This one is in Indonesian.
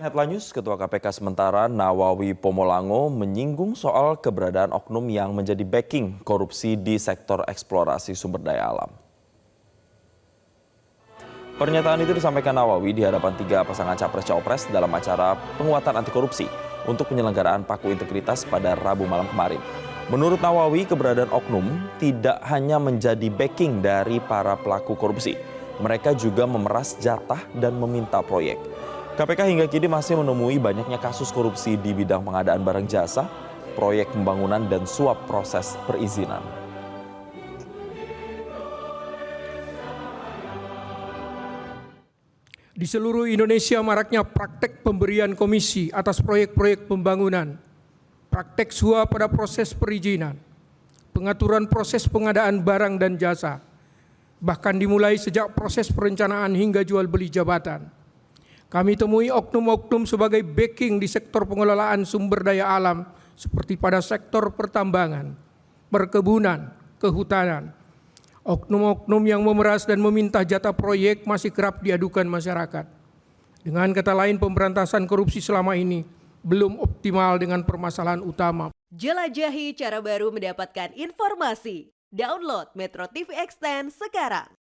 Headline News, Ketua KPK sementara Nawawi Pomolango menyinggung soal keberadaan oknum yang menjadi backing korupsi di sektor eksplorasi sumber daya alam. Pernyataan itu disampaikan Nawawi di hadapan tiga pasangan capres-cawapres dalam acara penguatan anti korupsi untuk penyelenggaraan paku integritas pada Rabu malam kemarin. Menurut Nawawi, keberadaan oknum tidak hanya menjadi backing dari para pelaku korupsi. Mereka juga memeras jatah dan meminta proyek. KPK hingga kini masih menemui banyaknya kasus korupsi di bidang pengadaan barang jasa, proyek pembangunan, dan suap proses perizinan. Di seluruh Indonesia maraknya praktek pemberian komisi atas proyek-proyek pembangunan, praktek suap pada proses perizinan, pengaturan proses pengadaan barang dan jasa, bahkan dimulai sejak proses perencanaan hingga jual beli jabatan. Kami temui oknum-oknum sebagai backing di sektor pengelolaan sumber daya alam seperti pada sektor pertambangan, perkebunan, kehutanan, Oknum-oknum yang memeras dan meminta jatah proyek masih kerap diadukan masyarakat. Dengan kata lain, pemberantasan korupsi selama ini belum optimal dengan permasalahan utama. Jelajahi cara baru mendapatkan informasi. Download Metro TV Extend sekarang.